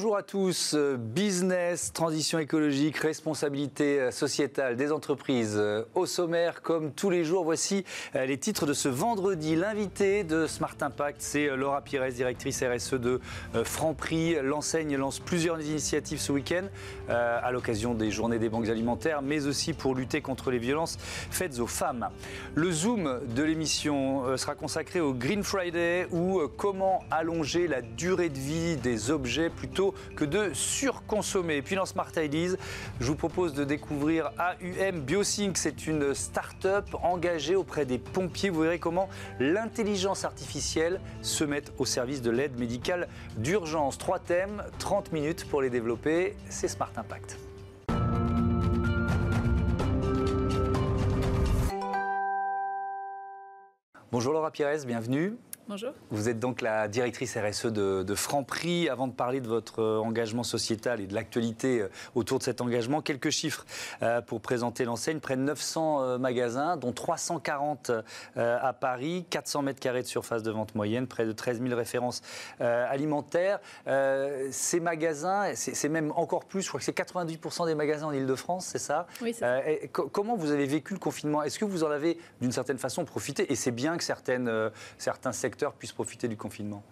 Bonjour à tous. Business, transition écologique, responsabilité sociétale des entreprises. Au sommaire, comme tous les jours, voici les titres de ce vendredi. L'invité de Smart Impact, c'est Laura Pires, directrice RSE de Franprix. L'enseigne lance plusieurs initiatives ce week-end à l'occasion des journées des banques alimentaires, mais aussi pour lutter contre les violences faites aux femmes. Le zoom de l'émission sera consacré au Green Friday ou comment allonger la durée de vie des objets plutôt que de surconsommer. Et puis dans Smart Ideas, je vous propose de découvrir AUM Biosync. C'est une start-up engagée auprès des pompiers. Vous verrez comment l'intelligence artificielle se met au service de l'aide médicale d'urgence. Trois thèmes, 30 minutes pour les développer. C'est Smart Impact. Bonjour Laura Pires, bienvenue. Bonjour. Vous êtes donc la directrice RSE de, de Franprix. Avant de parler de votre euh, engagement sociétal et de l'actualité euh, autour de cet engagement, quelques chiffres euh, pour présenter l'enseigne. Près de 900 magasins, dont 340 à Paris, 400 mètres carrés de surface de vente moyenne, près de 13 000 références alimentaires. Ces magasins, c'est même encore plus, je crois que c'est 98% des magasins en Ile-de-France, c'est ça? Oui, c'est ça. Comment vous avez vécu le confinement? Est-ce que vous en avez d'une certaine façon profité? Et c'est bien que certaines, certains secteurs puissent profiter du confinement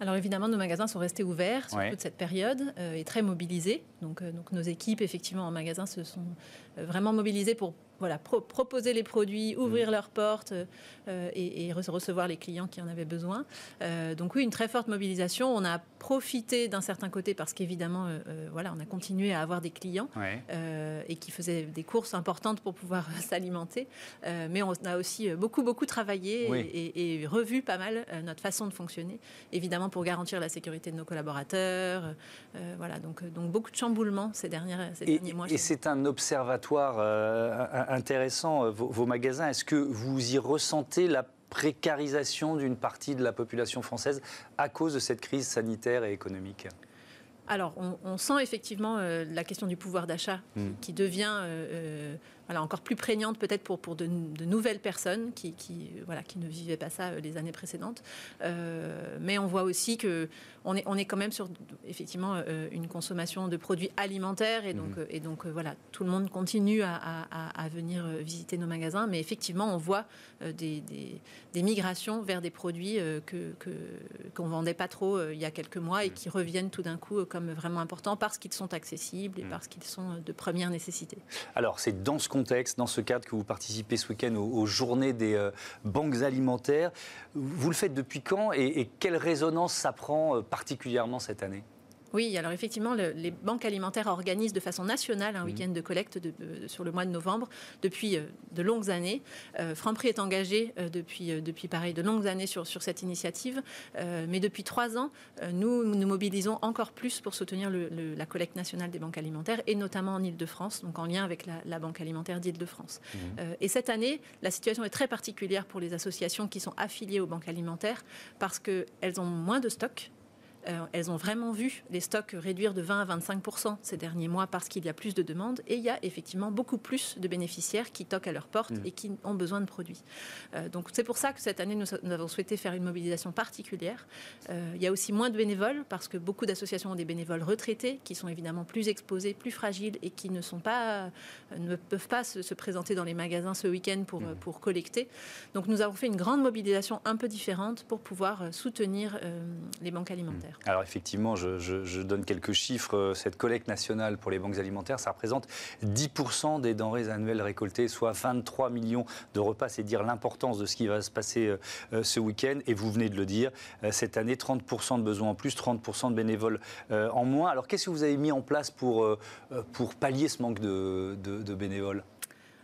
alors évidemment, nos magasins sont restés ouverts sur toute cette période et très mobilisés. Donc, donc nos équipes, effectivement, en magasin, se sont vraiment mobilisées pour voilà, proposer les produits, ouvrir mmh. leurs portes euh, et, recevoir les clients qui en avaient besoin. Euh, donc oui, une très forte mobilisation. On a profité d'un certain côté parce qu'évidemment, euh, voilà, on a continué à avoir des clients et qui faisaient des courses importantes pour pouvoir s'alimenter. mais on a aussi beaucoup, beaucoup travaillé et, et, revu pas mal notre façon de fonctionner, évidemment pour garantir la sécurité de nos collaborateurs. voilà, donc, donc beaucoup de chamboulements ces, dernières, ces derniers mois. Et c'est un observatoire intéressant, euh, vos, magasins. Est-ce que vous y ressentez la précarisation d'une partie de la population française à cause de cette crise sanitaire et économique? Alors, on, sent effectivement euh, la question du pouvoir d'achat hmm. qui devient euh, voilà, encore plus prégnante peut-être pour, pour de, nouvelles personnes qui, qui, voilà, qui ne vivaient pas ça euh, les années précédentes. Euh, mais on voit aussi que on est, on est quand même sur effectivement euh, une consommation de produits alimentaires et donc, mhm. et donc voilà, tout le monde continue à, à, venir visiter nos magasins, mais effectivement on voit des, des, migrations vers des produits que qu'on vendait pas trop il y a quelques mois et mhm. qui reviennent tout d'un coup comme vraiment importants parce qu'ils sont accessibles et mhm. parce qu'ils sont de première nécessité. Alors c'est dans ce dans ce cadre que vous participez ce week-end aux, journées des euh, banques alimentaires. Vous le faites depuis quand et quelle résonance ça prend euh, particulièrement cette année? Oui, alors effectivement, les banques alimentaires organisent de façon nationale un mmh. week-end de collecte sur le mois de novembre depuis euh, de longues années. Euh, Franprix est engagé euh, depuis, depuis pareil, de longues années sur, sur cette initiative, mais depuis trois ans, nous nous mobilisons encore plus pour soutenir la collecte nationale des banques alimentaires et notamment en Ile-de-France, donc en lien avec la, Banque alimentaire d'Île-de-France. Mmh. et cette année, la situation est très particulière pour les associations qui sont affiliées aux banques alimentaires parce qu'elles ont moins de stocks euh, elles ont vraiment vu les stocks réduire de 20 à 25% ces derniers mois parce qu'il y a plus de demandes et il y a effectivement beaucoup plus de bénéficiaires qui toquent à leur porte mmh. et qui ont besoin de produits. Euh, donc c'est pour ça que cette année nous, avons souhaité faire une mobilisation particulière. Euh, il y a aussi moins de bénévoles parce que beaucoup d'associations ont des bénévoles retraités qui sont évidemment plus exposés, plus fragiles et qui ne sont pas, ne peuvent pas se, présenter dans les magasins ce week-end pour, mmh. pour collecter. Donc nous avons fait une grande mobilisation un peu différente pour pouvoir soutenir les banques alimentaires. Alors effectivement, je, donne quelques chiffres. Cette collecte nationale pour les banques alimentaires, ça représente 10% des denrées annuelles récoltées, soit 23 millions de repas. C'est dire l'importance de ce qui va se passer euh, euh, ce week-end. Et vous venez de le dire, euh, cette année, 30% de besoins en plus, 30% de bénévoles en moins. Alors qu'est-ce que vous avez mis en place pour pallier ce manque de bénévoles?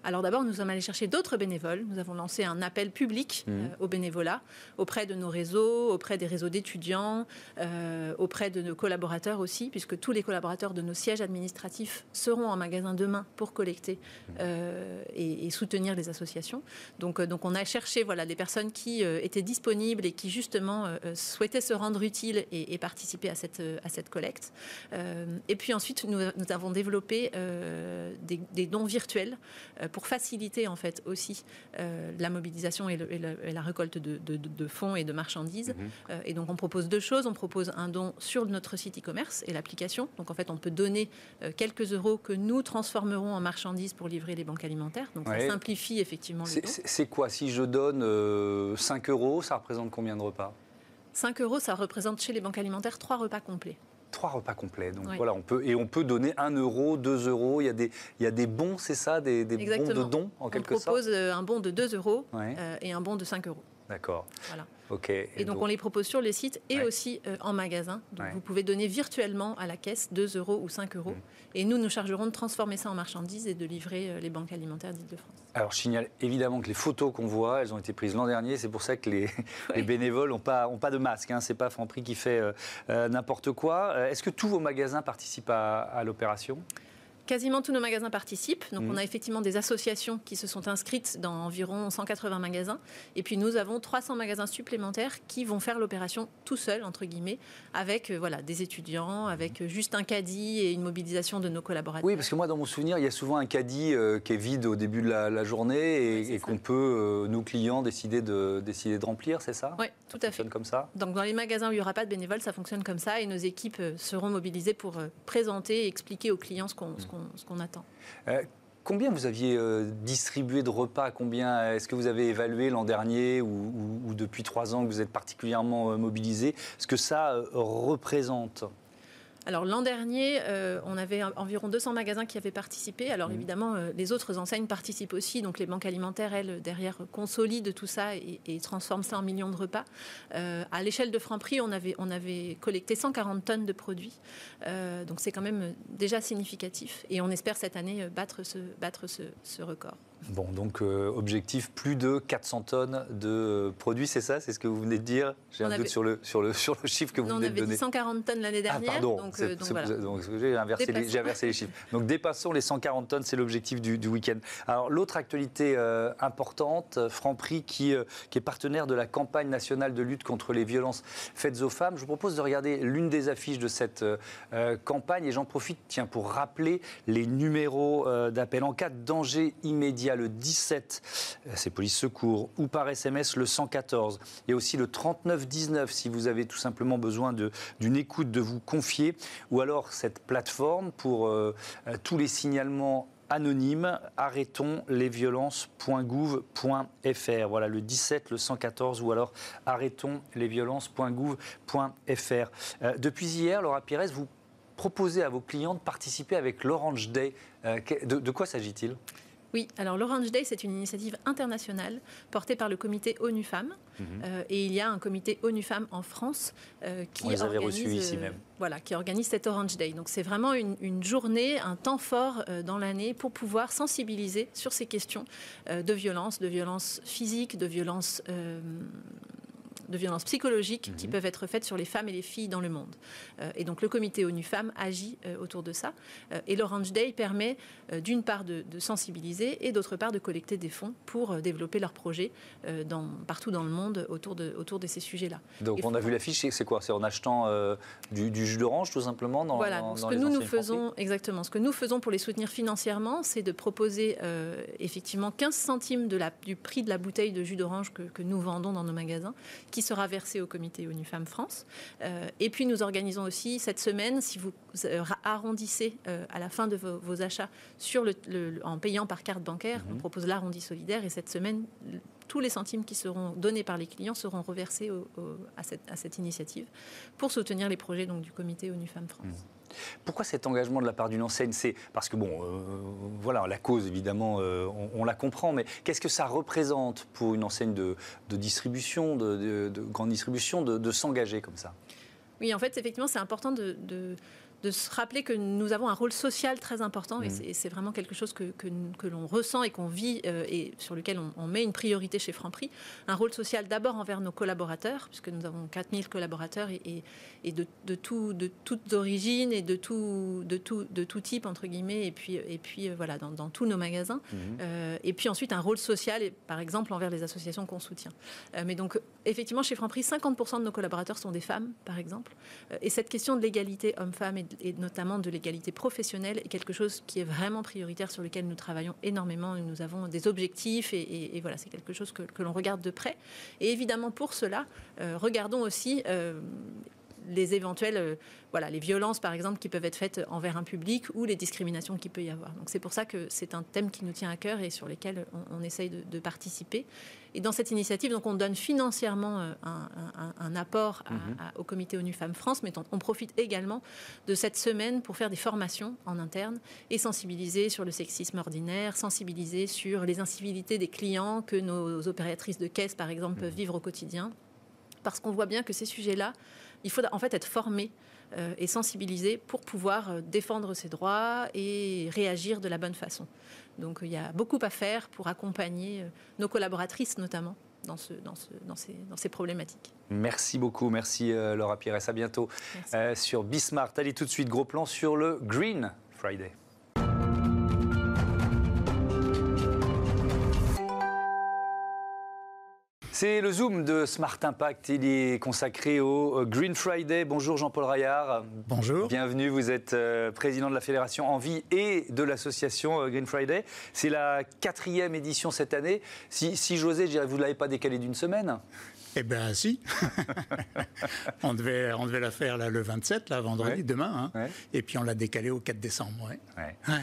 Alors d'abord, nous sommes allés chercher d'autres bénévoles. Nous avons lancé un appel public mmh. euh, au bénévolat auprès de nos réseaux, auprès des réseaux d'étudiants, euh, auprès de nos collaborateurs aussi, puisque tous les collaborateurs de nos sièges administratifs seront en magasin demain pour collecter mmh. euh, et, soutenir les associations. Donc, donc on a cherché voilà, des personnes qui étaient disponibles et qui justement souhaitaient se rendre utiles et, participer à cette, à cette collecte. et puis ensuite, nous, avons développé des, des, dons virtuels pour faciliter en fait aussi la mobilisation et, la récolte de, fonds et de marchandises. Mhm. et donc on propose deux choses. On propose un don sur notre site e-commerce et l'application. Donc en fait, on peut donner quelques euros que nous transformerons en marchandises pour livrer les banques alimentaires. Donc ça simplifie effectivement le don. C'est quoi? Si je donne 5 euros, ça représente combien de repas? 5 euros, ça représente chez les banques alimentaires trois repas complets trois repas complets. Donc voilà, on peut et on peut donner 1 euro, 2 euros. Il y a des, il y a des bons, c'est ça, des, des bons de dons en quelque sorte. On propose euh, un bon de 2 euros euh, et un bon de 5 euros. D'accord. Voilà. Et, donc, on les propose sur les sites et aussi euh, en magasin. Donc vous pouvez donner virtuellement à la caisse 2 euros ou 5 euros. Mm. Et nous, nous chargerons de transformer ça en marchandises et de livrer euh, les banques alimentaires d'Île-de-France. Alors je signale évidemment que les photos qu'on voit, elles ont été prises l'an dernier. C'est pour ça que les, bénévoles n'ont pas, ont pas de masque. Hein. C'est pas Franprix qui fait euh, n'importe quoi. Est-ce que tous vos magasins participent à l'opération? Quasiment tous nos magasins participent. Donc, on mmh. a effectivement des associations qui se sont inscrites dans environ 180 magasins. Et puis, nous avons 300 magasins supplémentaires qui vont faire l'opération tout seuls, entre guillemets, avec euh, voilà, des étudiants, avec euh, juste un caddie et une mobilisation de nos collaborateurs. Oui, parce que moi, dans mon souvenir, il y a souvent un caddie euh, qui est vide au début de la, journée et, qu'on peut, nos clients, décider de, décider de remplir, c'est ça? Oui, tout à fait. comme ça? Donc, dans les magasins où il n'y aura pas de bénévoles, ça fonctionne comme ça et nos équipes seront mobilisées pour présenter et expliquer aux clients ce qu'on mmh ce qu'on attend. Euh, combien vous aviez euh, distribué de repas? Combien est-ce que vous avez évalué l'an dernier ou, depuis trois ans que vous êtes particulièrement euh, mobilisé? Ce que ça représente? Alors l'an dernier, euh, on avait environ 200 magasins qui avaient participé. Alors mmh. évidemment, euh, les autres enseignes participent aussi. Donc les banques alimentaires, elles, derrière, consolident tout ça et, transforment ça en millions de repas. Euh, à l'échelle de Franprix, on avait, on avait collecté 140 tonnes de produits. donc c'est quand même déjà significatif. Et on espère cette année battre ce, battre ce record. Bon, donc euh, objectif plus de 400 tonnes de produits, c'est ça C'est ce que vous venez de dire? J'ai un doute sur le, sur, le, sur le chiffre que vous venez de donner. On avait 140 tonnes l'année ah, dernière. Ah, pardon, donc, euh, j'ai inversé, les chiffres. Donc dépassons les 140 tonnes, c'est l'objectif du, week-end. Alors l'autre actualité euh, importante, Franprix qui, qui est partenaire de la campagne nationale de lutte contre les violences faites aux femmes. Je vous propose de regarder l'une des affiches de cette campagne et j'en profite tiens, pour rappeler les numéros d'appel en cas de danger immédiat le 17, euh, c'est police secours, ou par SMS le 114. et aussi le 3919 si vous avez tout simplement besoin d'une écoute, de vous confier, ou alors cette plateforme pour euh, euh, tous les signalements anonymes, arrêtons les violences.gouv.fr. Voilà le 17, le 114 ou alors arrêtons les violences.gouv.fr. depuis hier, Laura Pires, vous proposez à vos clients de participer avec l'Orange Day. de quoi s'agit-il? Oui, alors l'Orange Day, c'est une initiative internationale portée par le comité ONU Femmes. Mhm. Euh, et il y a un comité ONU Femmes en France euh, qui, organise, euh, Voilà, qui organise cette Orange Day. Donc c'est vraiment une, journée, un temps fort dans l'année pour pouvoir sensibiliser sur ces questions de violence, de violence physique, de violence de violences psychologiques qui mhm. peuvent être faites sur les femmes et les filles dans le monde. Euh, et donc le comité ONU Femmes agit euh, autour de ça. Euh, et l'Orange Day permet d'une part de, sensibiliser et d'autre part de collecter des fonds pour développer leurs projets dans, partout dans le monde autour de, autour de ces sujets-là. Donc on a vu l'affiche, c'est quoi? C'est en achetant du, jus d'orange tout simplement dans, Voilà, dans, ce que nous nous faisons, exactement, ce que nous faisons pour les soutenir financièrement, c'est de proposer effectivement 15 centimes de la, du prix de la bouteille de jus d'orange que, que nous vendons dans nos magasins, qui sera versé au comité ONU Femmes France. Euh, et puis nous organisons aussi cette semaine, si vous euh, arrondissez euh, à la fin de vos, achats sur le, en payant par carte bancaire, on mhm. propose l'arrondi solidaire. Et cette semaine, tous les centimes qui seront donnés par les clients seront reversés à, cette, à, cette, initiative pour soutenir les projets donc, du comité ONU Femmes France. Mhm. Pourquoi cet engagement de la part d'une enseigne? C'est parce que, bon, euh, voilà, la cause, évidemment, euh, on, la comprend, mais qu'est-ce que ça représente pour une enseigne de, distribution, de, grande distribution, de, s'engager comme ça? Oui, en fait, effectivement, c'est important de de se rappeler que nous avons un rôle social très important et mmh. c'est vraiment quelque chose que, que, l'on ressent et qu'on vit euh, et sur lequel on, met une priorité chez Franprix. Un rôle social d'abord envers nos collaborateurs, puisque nous avons 4000 collaborateurs et, et, de, de, tout, de toutes origines et de tout, de, tout, de tout type, entre guillemets, et puis, et puis euh, voilà, dans, tous nos magasins. Mmh. Euh, et puis ensuite un rôle social, par exemple, envers les associations qu'on soutient. mais donc, effectivement, chez Franprix, 50% de nos collaborateurs sont des femmes, par exemple. et cette question de l'égalité homme-femme et et notamment de l'égalité professionnelle est quelque chose qui est vraiment prioritaire sur lequel nous travaillons énormément. Nous avons des objectifs et, voilà, c'est quelque chose que, l'on regarde de près. Et évidemment, pour cela, regardons aussi les éventuelles, euh, voilà, les violences par exemple qui peuvent être faites envers un public ou les discriminations qu'il peut y avoir. Donc c'est pour ça que c'est un thème qui nous tient à cœur et sur lequel on, essaye de, participer. Et dans cette initiative, donc on donne financièrement euh, un, apport mhm. au comité ONU Femmes France, mais on, profite également de cette semaine pour faire des formations en interne et sensibiliser sur le sexisme ordinaire, sensibiliser sur les incivilités des clients que nos opératrices de caisse, par exemple, peuvent mhm. vivre au quotidien. Parce qu'on voit bien que ces sujets-là, il faut en fait être formé euh, et sensibilisé pour pouvoir euh, défendre ses droits et réagir de la bonne façon. Donc il y a beaucoup à faire pour accompagner euh, nos collaboratrices notamment dans, ce, dans, ce, dans, ces, dans ces, problématiques. Merci beaucoup, merci Laura Pires. À bientôt sur Bismart. Allez tout de suite, gros plan sur le Green Friday. C'est le Zoom de Smart Impact. Il est consacré au Green Friday. Bonjour Jean-Paul Raillard. Bonjour. Bienvenue. Vous êtes euh, président de la Fédération Envie et de l'association euh, Green Friday. C'est la quatrième édition cette année. Si, si j'osais, je dirais vous ne l'avez pas décalé d'une semaine eh bien, si. on, devait, on devait la faire là, le 27, là, vendredi, demain. Hein. Et puis on l'a décalé au 4 décembre. Ouais.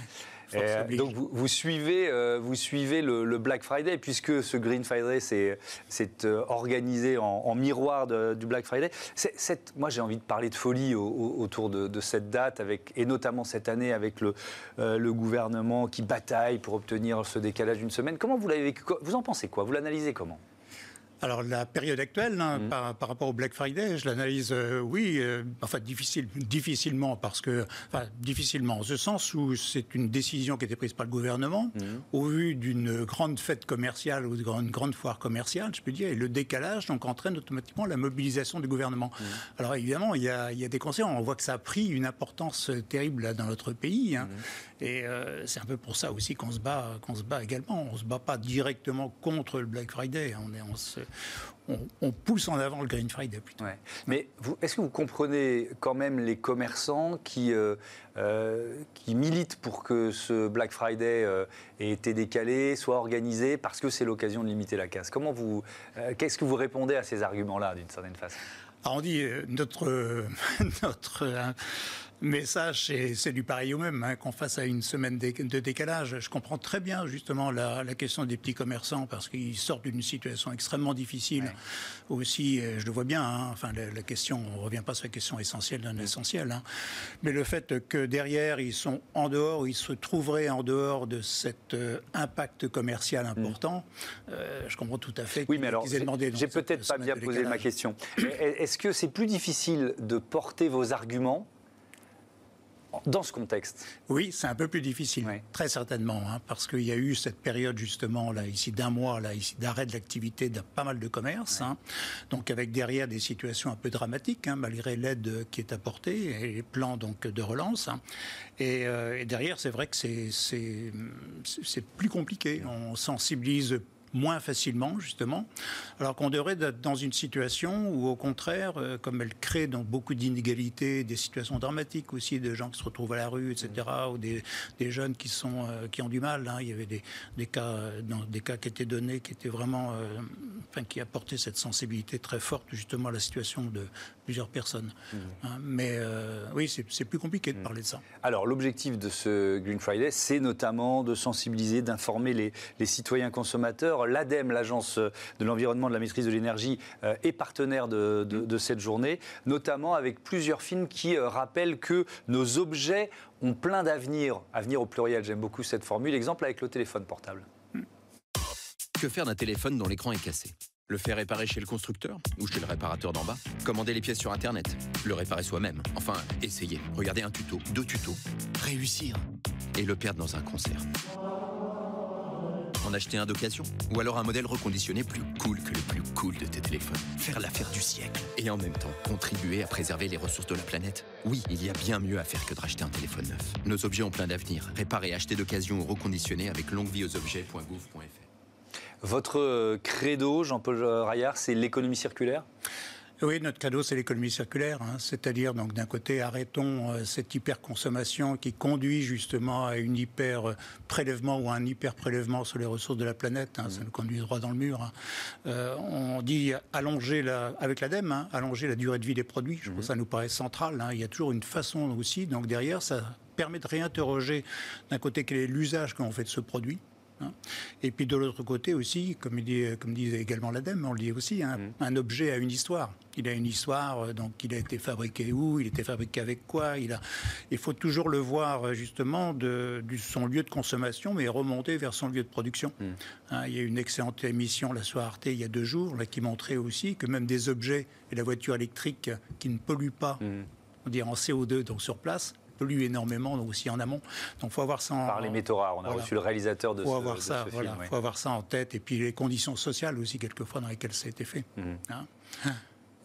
Euh, donc vous, suivez, euh, vous suivez le, Black Friday, puisque ce Green Friday c'est euh, organisé en, miroir du Black Friday. moi j'ai envie de parler de folie autour de, cette date, et notamment cette année avec le, le gouvernement qui bataille pour obtenir ce décalage d'une semaine. Comment vous l'avez Vous en pensez quoi? Vous l'analysez comment? Alors la période actuelle, hein, mm. par, rapport au Black Friday, je l'analyse, euh, oui, euh, enfin difficile, difficilement parce que, enfin difficilement, en ce sens où c'est une décision qui a été prise par le gouvernement mm. au vu d'une grande fête commerciale ou d'une grande foire commerciale, je peux dire, et le décalage donc entraîne automatiquement la mobilisation du gouvernement. Mm. Alors évidemment, il y, a, il y, a, des conséquences. On voit que ça a pris une importance terrible dans notre pays, hein, et euh, c'est un peu pour ça aussi qu'on se bat, qu'on se bat également. On se bat pas directement contre le Black Friday. On est, on se, on, pousse en avant le Green Friday plutôt. Mais est-ce que vous comprenez quand même les commerçants qui, euh, euh, qui militent pour que ce Black Friday euh, ait été décalé, soit organisé, parce que c'est l'occasion de limiter la casse? Comment vous, qu'est-ce que vous répondez à ces arguments-là, d'une certaine façon? Alors on dit notre, notre mais ça, c'est du pareil au même, hein, qu'on fasse à une semaine de décalage. Je comprends très bien justement la, question des petits commerçants parce qu'ils sortent d'une situation extrêmement difficile. Aussi, euh, je le vois bien, hein, enfin la, question, on ne revient pas sur la question essentielle d'un essentiel, hein. mais le fait que derrière, ils sont en dehors, ils se trouveraient en dehors de cet euh, impact commercial mm. important, euh, je comprends tout à fait oui, mais alors, j'ai peut-être pas bien posé ma question. Est-ce que c'est plus difficile de porter vos arguments dans ce contexte Oui, c'est un peu plus difficile, très certainement, hein, parce qu'il y a eu cette période justement là ici d'un mois là ici d'arrêt de l'activité de pas mal de commerces, hein. donc avec derrière des situations un peu dramatiques hein, malgré l'aide qui est apportée et les plans donc de relance. Et, euh, et, derrière, c'est vrai que c'est plus compliqué. On sensibilise moins facilement, justement, alors qu'on devrait être dans une situation où, au contraire, euh, comme elle crée dans beaucoup d'inégalités, des situations dramatiques aussi, de gens qui se retrouvent à la rue, etc., ou des, jeunes qui, sont, euh, qui ont du mal. Hein. Il y avait des, des, cas, dans, des cas qui étaient donnés, qui étaient vraiment, euh, enfin, qui apportaient cette sensibilité très forte, justement, à la situation de plusieurs personnes. Mmh. Hein. Mais oui, c'est plus compliqué de mmh. parler de ça. Alors, l'objectif de ce Green Friday, c'est notamment de sensibiliser, d'informer les, les citoyens consommateurs l'ADEME, l'Agence de l'environnement de la maîtrise de l'énergie, euh, est partenaire de, cette journée, notamment avec plusieurs films qui euh, rappellent que nos objets ont plein d'avenir. Avenir au pluriel, j'aime beaucoup cette formule. Exemple avec le téléphone portable. Que faire d'un téléphone dont l'écran est cassé? Le faire réparer chez le constructeur ou chez le réparateur d'en bas? Commander les pièces sur Internet Le réparer soi-même Enfin, essayer. Regarder un tuto, deux tutos. Réussir Et le perdre dans un concert acheter un d'occasion. Ou alors un modèle reconditionné plus cool que le plus cool de tes téléphones. Faire l'affaire du siècle. Et en même temps, contribuer à préserver les ressources de la planète. Oui, il y a bien mieux à faire que de racheter un téléphone neuf. Nos objets ont plein d'avenir. Réparer, acheter d'occasion ou reconditionner avec longuevieauxobjets.gouv.fr. Votre euh, credo, Jean-Paul Raillard, c'est l'économie circulaire? Oui, notre cadeau, c'est l'économie circulaire. Hein. C'est-à-dire, donc, d'un côté, arrêtons euh, cette hyper-consommation qui conduit justement à une hyper-prélèvement ou à un hyper-prélèvement sur les ressources de la planète. Hein. Ça mmh. nous conduit droit dans le mur. Hein. Euh, on dit allonger, la, avec l'ADEME, allonger la durée de vie des produits. Je mmh. ça nous paraît central. Il y a toujours une façon aussi. Donc, derrière, ça permet de réinterroger d'un côté quel est l'usage qu'on fait de ce produit. Hein. Et puis de l'autre côté aussi, comme, dit, comme disait également l'ADEME, on le dit aussi, hein, mm. un objet a une histoire. Il a une histoire, euh, donc il a été fabriqué où, il était fabriqué avec quoi. Il, a, il faut toujours le voir euh, justement de, son lieu de consommation, mais remonter vers son lieu de production. Mm. Hein, il y a une excellente émission la soirée Arte il y a deux jours là, qui montrait aussi que même des objets et la voiture électrique qui ne polluent pas, mm. on dirait en CO2 donc sur place, pollue énormément, donc aussi en amont. Donc, faut avoir ça en, Par les métaux rares, on a reçu le réalisateur de faut ce, avoir ça, voilà, faut avoir ça en tête, et puis les conditions sociales aussi, quelquefois, dans lesquelles ça a été fait. Mhm. Hein.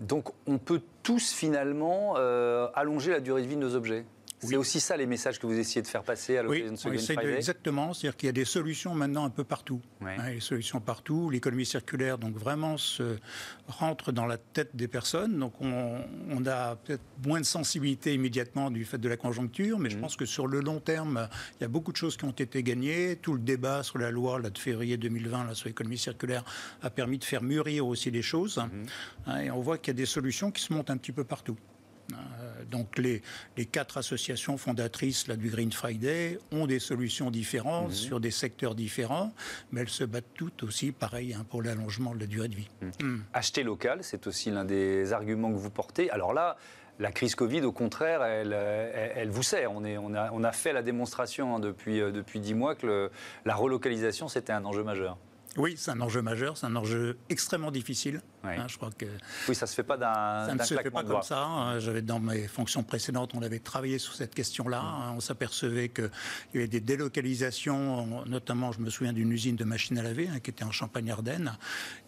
donc, on peut tous, finalement, euh, allonger la durée de vie de nos objets? C'est aussi ça les messages que vous essayez de faire passer à l'occasion de ce Green Friday Exactement, c'est-à-dire qu'il y a des solutions maintenant un peu partout. Hein, des solutions partout. L'économie circulaire, donc vraiment, se rentre dans la tête des personnes. Donc on, a peut-être moins de sensibilité immédiatement du fait de la conjoncture, mais je mhm. pense que sur le long terme, il y a beaucoup de choses qui ont été gagnées. Tout le débat sur la loi là, de février 2020 là, sur l'économie circulaire a permis de faire mûrir aussi les choses. Mhm. Hein, et on voit qu'il y a des solutions qui se montent un petit peu partout. Donc les, les, quatre associations fondatrices là, du Green Friday ont des solutions différentes mhm. sur des secteurs différents, mais elles se battent toutes aussi, pareil, hein, pour l'allongement de la durée de vie. Mhm. Mm. Acheter local, c'est aussi l'un des arguments que vous portez. Alors là, la crise Covid, au contraire, elle, elle, vous sert. On, est, on, a, on, a, fait la démonstration hein, depuis, euh, depuis 10 mois que la relocalisation, c'était un enjeu majeur. Oui, c'est un enjeu majeur, c'est un enjeu extrêmement difficile. Hein, je crois que oui, ça se fait pas d'un. Ça ne se fait pas comme ça. Hein. J'avais dans mes fonctions précédentes, on avait travaillé sur cette question-là. Mm. Hein. On s'apercevait qu'il y avait des délocalisations, notamment, je me souviens d'une usine de machines à laver qui était en Champagne-Ardenne,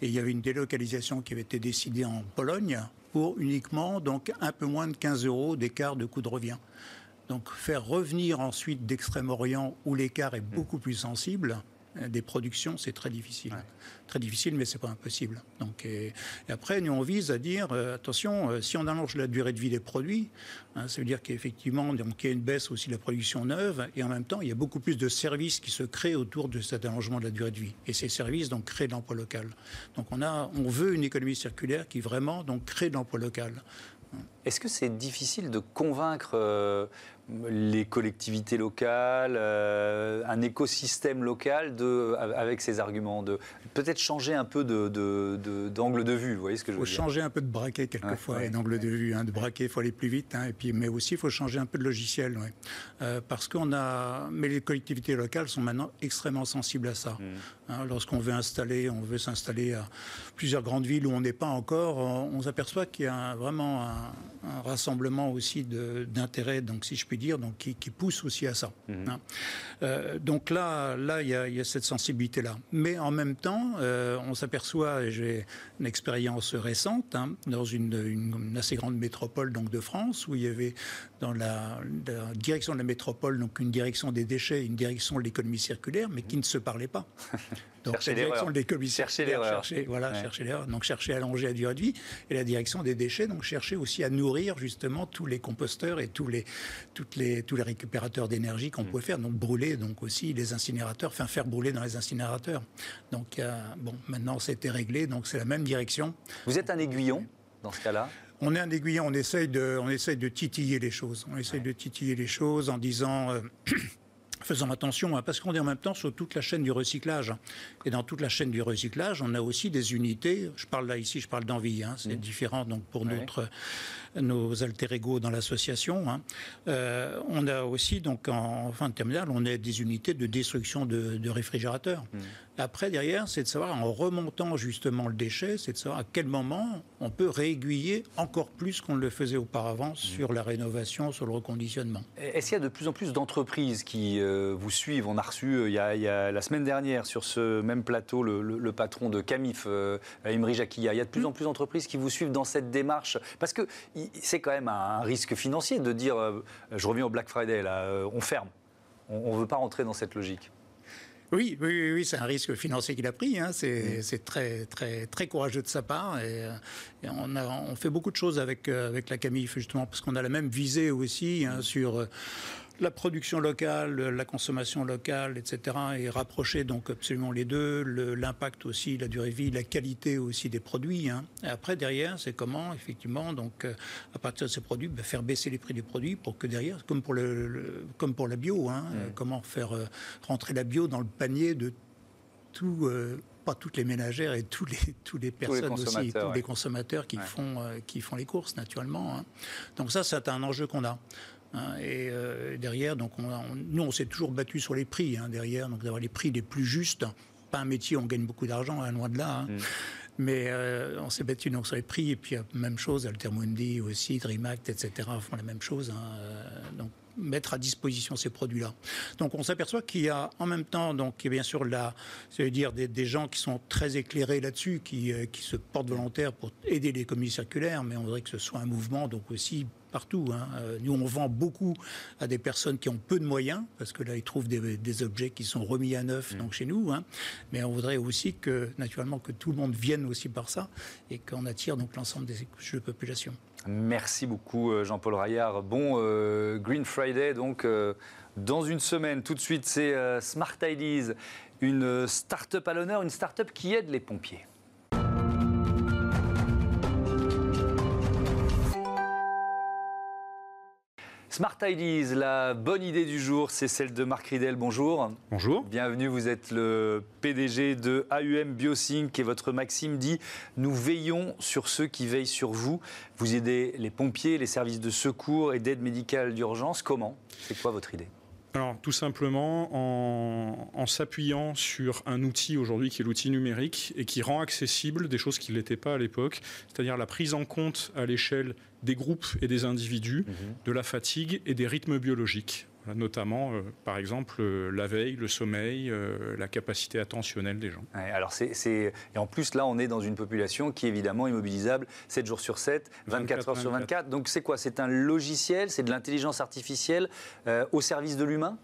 et il y avait une délocalisation qui avait été décidée en Pologne pour uniquement donc un peu moins de 15 euros d'écart de coût de revient. Donc faire revenir ensuite d'Extrême-Orient où l'écart est mm. beaucoup plus sensible, des productions, c'est très difficile. Très difficile, mais c'est pas impossible. Donc, et, après, nous, on vise à dire, euh, attention, euh, si on allonge la durée de vie des produits, hein, ça veut dire qu'effectivement, il y a une baisse aussi de la production neuve, et en même temps, il y a beaucoup plus de services qui se créent autour de cet allongement de la durée de vie. Et ces services, donc, créent de l'emploi local. Donc, on, a, on veut une économie circulaire qui vraiment donc, crée de l'emploi local. Est-ce que c'est difficile de convaincre les collectivités locales, euh, un écosystème local de, avec ces arguments, de peut-être changer un peu d'angle de, de, vue. Vous voyez ce que je veux dire? Il faut changer un peu de braquet quelquefois, et d'angle de vue. Hein, de braquet, il faut aller plus vite, hein, et puis, mais aussi il faut changer un peu de logiciel. Euh, parce qu'on a, mais les collectivités locales sont maintenant extrêmement sensibles à ça. Mm. Hein, lorsqu'on veut installer, on veut s'installer à plusieurs grandes villes où on n'est pas encore, on, s'aperçoit qu'il y a vraiment un, un rassemblement aussi d'intérêts, donc si je puis dire, donc qui, pousse aussi à ça. Mhm. Hein. Euh, donc là, là, il y, a, cette sensibilité-là. Mais en même temps, euh, on s'aperçoit, j'ai une expérience récente hein, dans une, assez grande métropole donc de France, où il y avait dans la, direction de la métropole donc une direction des déchets, une direction de l'économie circulaire, mais qui ne se parlaient pas. Donc la direction de l'économie circulaire, chercher, voilà, chercher l'erreur, donc chercher à allonger la durée de vie, et la direction des déchets, donc chercher aussi à nourrir justement tous les composteurs et tous les, toutes les tous les récupérateurs d'énergie qu'on mm. pouvait faire, donc brûler donc aussi les incinérateurs, enfin faire brûler dans les incinérateurs. Donc bon, maintenant c'était réglé, donc c'est la même direction. Vous êtes un aiguillon dans ce cas-là? On est un aiguillon, on essaye de, on essaye de titiller les choses. On essaye de titiller les choses en disant, euh, faisant attention, hein, parce qu'on est en même temps sur toute la chaîne du recyclage. Et dans toute la chaîne du recyclage, on a aussi des unités. Je parle là ici, je parle d'envie. Hein, c'est mm. différent donc pour notre nos alter ego dans l'association. Hein. Euh, on a aussi, donc, en, fin de terminale, on a des unités de destruction de, réfrigérateurs. Hmm. Après, derrière, c'est de savoir, en remontant justement le déchet, c'est de savoir à quel moment on peut réaiguiller encore plus qu'on ne le faisait auparavant hmm. sur la rénovation, sur le reconditionnement. Est-ce qu'il y a de plus en plus d'entreprises qui euh, vous suivent? On a reçu, euh, il y a, la semaine dernière, sur ce même plateau, le, patron de Camif, euh, Imri Jacquilla. Il y a de plus en plus d'entreprises qui vous suivent dans cette démarche? Parce que c'est quand même un risque financier de dire, euh, je reviens au Black Friday, là, on ferme. On ne veut pas rentrer dans cette logique. Oui, oui, oui, c'est un risque financier qu'il a pris. Hein. C'est très, très, très courageux de sa part. Et, on, a, on, fait beaucoup de choses avec, avec la Camille, justement, parce qu'on a la même visée aussi hein, sur la production locale, la consommation locale, etc. et rapprocher donc absolument les deux, l'impact aussi, la durée de vie, la qualité aussi des produits. Hein. Et après, derrière, c'est comment, effectivement, donc, euh, à partir de ces produits, bah, faire baisser les prix des produits pour que derrière, comme pour, le, comme pour la bio, hein, mmh. comment faire euh, rentrer la bio dans le panier de tout. Euh, pas toutes les ménagères et tous les, tous les personnes aussi, tous les consommateurs qui, font, qui font les courses naturellement. Hein. Donc ça, c'est un enjeu qu'on a. Hein, et euh, derrière, donc nous, on s'est toujours battu sur les prix, hein, derrière, donc d'avoir les prix les plus justes. Pas un métier où on gagne beaucoup d'argent, hein, loin de là. Mm. Mais euh, on s'est battu donc sur les prix, et puis euh, même chose, Altermundi aussi, DreamAct, etc. font la même chose. donc mettre à disposition ces produits-là. Donc on s'aperçoit qu'il y a en même temps, donc bien sûr là, dire des, des, gens qui sont très éclairés là-dessus, qui, qui se portent volontaires pour aider l'économie circulaire, mais on voudrait que ce soit un mouvement donc aussi partout. Hein. Euh, nous, on vend beaucoup à des personnes qui ont peu de moyens, parce que là, ils trouvent des, objets qui sont remis à neuf mm. donc chez nous. Hein. Mais on voudrait aussi que, naturellement, que tout le monde vienne aussi par ça et qu'on attire donc l'ensemble des couches de population. Merci beaucoup, euh, Jean-Paul Raillard. Bon euh, Green Friday, donc dans une semaine. Tout de suite, c'est Smart Ideas, une start-up à l'honneur, une start-up qui aide les pompiers. Smart Ideas, la bonne idée du jour, c'est celle de Marc Ridel. Bonjour. Bonjour. Bienvenue, vous êtes le PDG de AUM Biosync et votre maxime dit Nous veillons sur ceux qui veillent sur vous. Vous aidez les pompiers, les services de secours et d'aide médicale d'urgence. Comment? C'est quoi votre idée? Alors, tout simplement en, s'appuyant sur un outil aujourd'hui qui est l'outil numérique et qui rend accessible des choses qui ne l'étaient pas à l'époque, c'est-à-dire la prise en compte à l'échelle des groupes et des individus mhm. de la fatigue et des rythmes biologiques notamment, euh, par exemple, euh, la veille, le sommeil, euh, la capacité attentionnelle des gens. alors c'est, Et en plus, là, on est dans une population qui est évidemment immobilisable 7 jours sur 7, 24, heures sur 24. Donc c'est quoi? C'est un logiciel, c'est de l'intelligence artificielle au service de l'humain?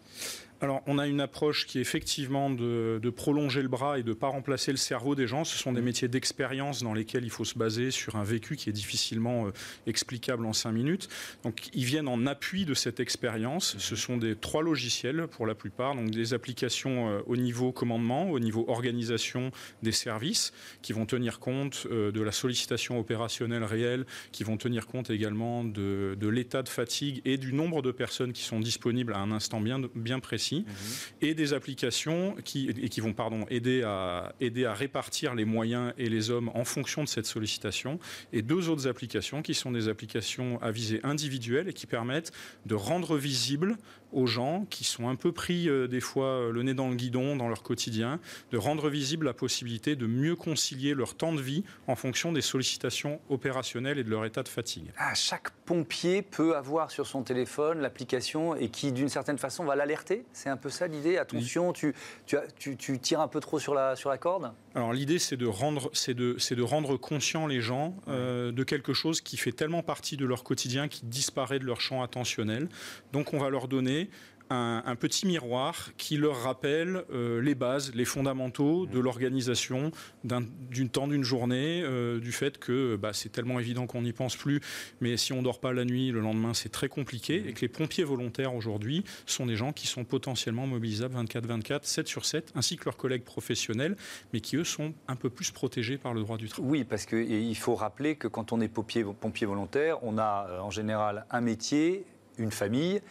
Alors, on a une approche qui est effectivement de, prolonger le bras et de ne pas remplacer le cerveau des gens. Ce sont des mmh. métiers d'expérience dans lesquels il faut se baser sur un vécu qui est difficilement euh, explicable en cinq minutes. Donc, ils viennent en appui de cette expérience. Mmh. Ce sont des trois logiciels pour la plupart, donc des applications euh, au niveau commandement, au niveau organisation des services, qui vont tenir compte euh, de la sollicitation opérationnelle réelle, qui vont tenir compte également de, l'état de fatigue et du nombre de personnes qui sont disponibles à un instant bien, bien précis Mhm. et des applications qui, et qui vont pardon, aider, à, aider à répartir les moyens et les hommes en fonction de cette sollicitation, et deux autres applications qui sont des applications à visée individuelle et qui permettent de rendre visible aux gens qui sont un peu pris euh, des fois euh, le nez dans le guidon dans leur quotidien, de rendre visible la possibilité de mieux concilier leur temps de vie en fonction des sollicitations opérationnelles et de leur état de fatigue. Ah, chaque pompier peut avoir sur son téléphone l'application et qui d'une certaine façon va l'alerter. C'est un peu ça l'idée. Attention, tu, tu, tu, tires un peu trop sur la, sur la corde. Alors l'idée c'est de, rendre, de, de rendre conscient les gens euh, de quelque chose qui fait tellement partie de leur quotidien qui disparaît de leur champ attentionnel. Donc on va leur donner un, petit miroir qui leur rappelle euh, les bases, les fondamentaux de l'organisation d'une temps d'une journée, euh, du fait que bah, c'est tellement évident qu'on n'y pense plus, mais si on dort pas la nuit, le lendemain c'est très compliqué, et que les pompiers volontaires aujourd'hui sont des gens qui sont potentiellement mobilisables 24-24, 7 sur 7, ainsi que leurs collègues professionnels, mais qui eux sont un peu plus protégés par le droit du travail. Oui, parce qu'il faut rappeler que quand on est pompier, pompier volontaire, on a euh, en général un métier, une famille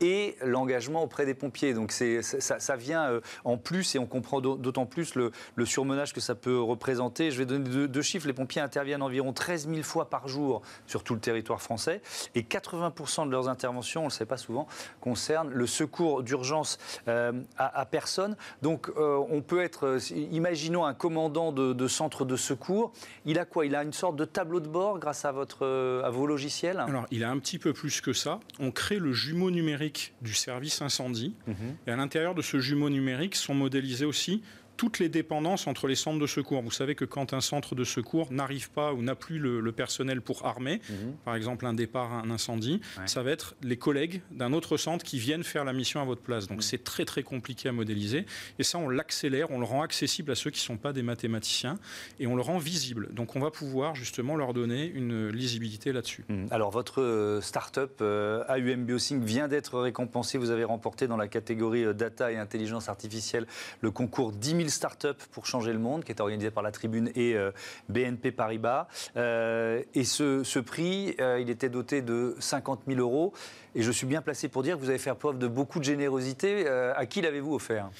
et l'engagement auprès des pompiers. Donc ça, vient euh, en plus et on comprend d'autant plus le, surmenage que ça peut représenter. Je vais donner deux, chiffres. Les pompiers interviennent environ 13 000 fois par jour sur tout le territoire français et 80% de leurs interventions, on ne le sait pas souvent, concernent le secours d'urgence euh, à, personne. Donc euh, on peut être, imaginons un commandant de, centre de secours, il a quoi? Il a une sorte de tableau de bord grâce à, votre, à vos logiciels? Alors il a un petit peu plus que ça. On crée le jumeau numérique du service incendie. Mhm. Et à l'intérieur de ce jumeau numérique sont modélisés aussi toutes les dépendances entre les centres de secours. Vous savez que quand un centre de secours n'arrive pas ou n'a plus le, personnel pour armer, mhm. par exemple un départ, un incendie, ça va être les collègues d'un autre centre qui viennent faire la mission à votre place. Donc mhm. c'est très très compliqué à modéliser. Et ça, on l'accélère, on le rend accessible à ceux qui ne sont pas des mathématiciens et on le rend visible. Donc on va pouvoir justement leur donner une lisibilité là-dessus. Mhm. Alors votre euh, start-up euh, AUM Biosync vient d'être récompensée. Vous avez remporté dans la catégorie euh, data et intelligence artificielle le concours 10 000 startups pour changer le monde, qui est organisé par la Tribune et euh, BNP Paribas. Euh, et ce, prix, euh, il était doté de 50 000 euros. Et je suis bien placé pour dire que vous avez fait preuve de beaucoup de générosité. à qui l'avez-vous offert?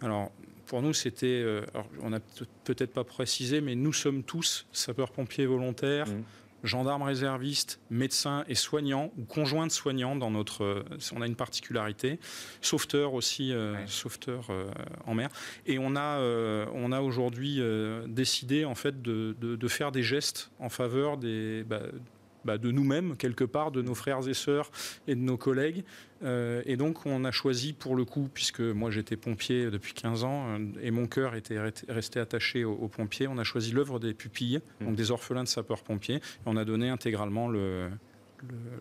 Alors, pour nous, c'était, on n'a peut-être pas précisé, mais nous sommes tous sapeurs-pompiers volontaires. Mmh gendarmes réservistes, médecins et soignants ou conjoints de soignants dans notre. Euh, on a une particularité, sauveteurs aussi, euh, sauveteurs euh, en mer. Et on a, on a aujourd'hui décidé en fait de, de, faire des gestes en faveur des, bah, bah, de nous-mêmes, quelque part, de nos frères et sœurs et de nos collègues. Euh, et donc, on a choisi, pour le coup, puisque moi j'étais pompier depuis 15 ans euh, et mon cœur était resté attaché aux, pompiers, on a choisi l'œuvre des pupilles, donc mmh. des orphelins de sapeurs-pompiers, et on a donné intégralement le,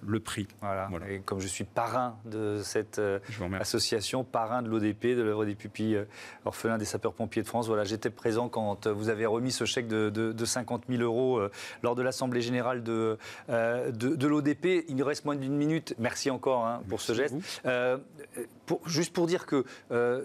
le, prix. Voilà. Et comme je suis parrain de cette euh, association, parrain de l'ODP, de l'œuvre des pupilles euh, orphelins des sapeurs-pompiers de France, voilà, j'étais présent quand euh, vous avez remis ce chèque de, de, 50 000 euros lors de l'Assemblée générale de, de, l'ODP. Il nous reste moins d'une minute. Merci encore hein, pour ce geste. Pour, juste pour dire que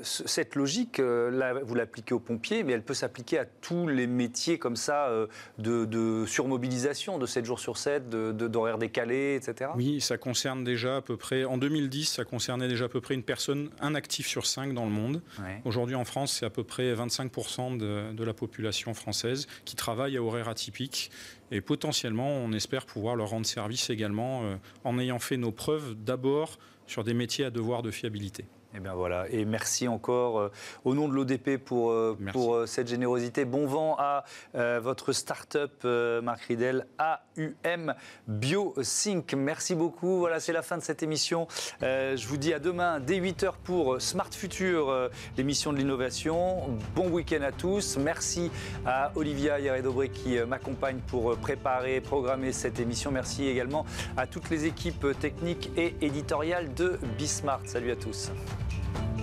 cette logique, là, vous l'appliquez aux pompiers, mais elle peut s'appliquer à tous les métiers comme ça de, surmobilisation, de 7 jours sur 7, d'horaires décalés oui, ça concerne déjà à peu près, en 2010, ça concernait déjà à peu près une personne, un actif sur cinq dans le monde. Aujourd'hui en France, c'est à peu près 25% de, de, la population française qui travaille à horaire atypique. Et potentiellement, on espère pouvoir leur rendre service également euh, en ayant fait nos preuves d'abord sur des métiers à devoir de fiabilité. Et eh bien voilà, et merci encore euh, au nom de l'ODP pour, euh, pour euh, cette générosité. Bon vent à votre start-up, Marc Ridel, AUM BioSync. Merci beaucoup. Voilà, c'est la fin de cette émission. je vous dis à demain dès 8h pour Smart Future, l'émission de l'innovation. Bon week-end à tous. Merci à Olivia Yaredobré qui m'accompagne pour préparer et programmer cette émission. Merci également à toutes les équipes techniques et éditoriales de Bismart. Salut à tous. Thank you.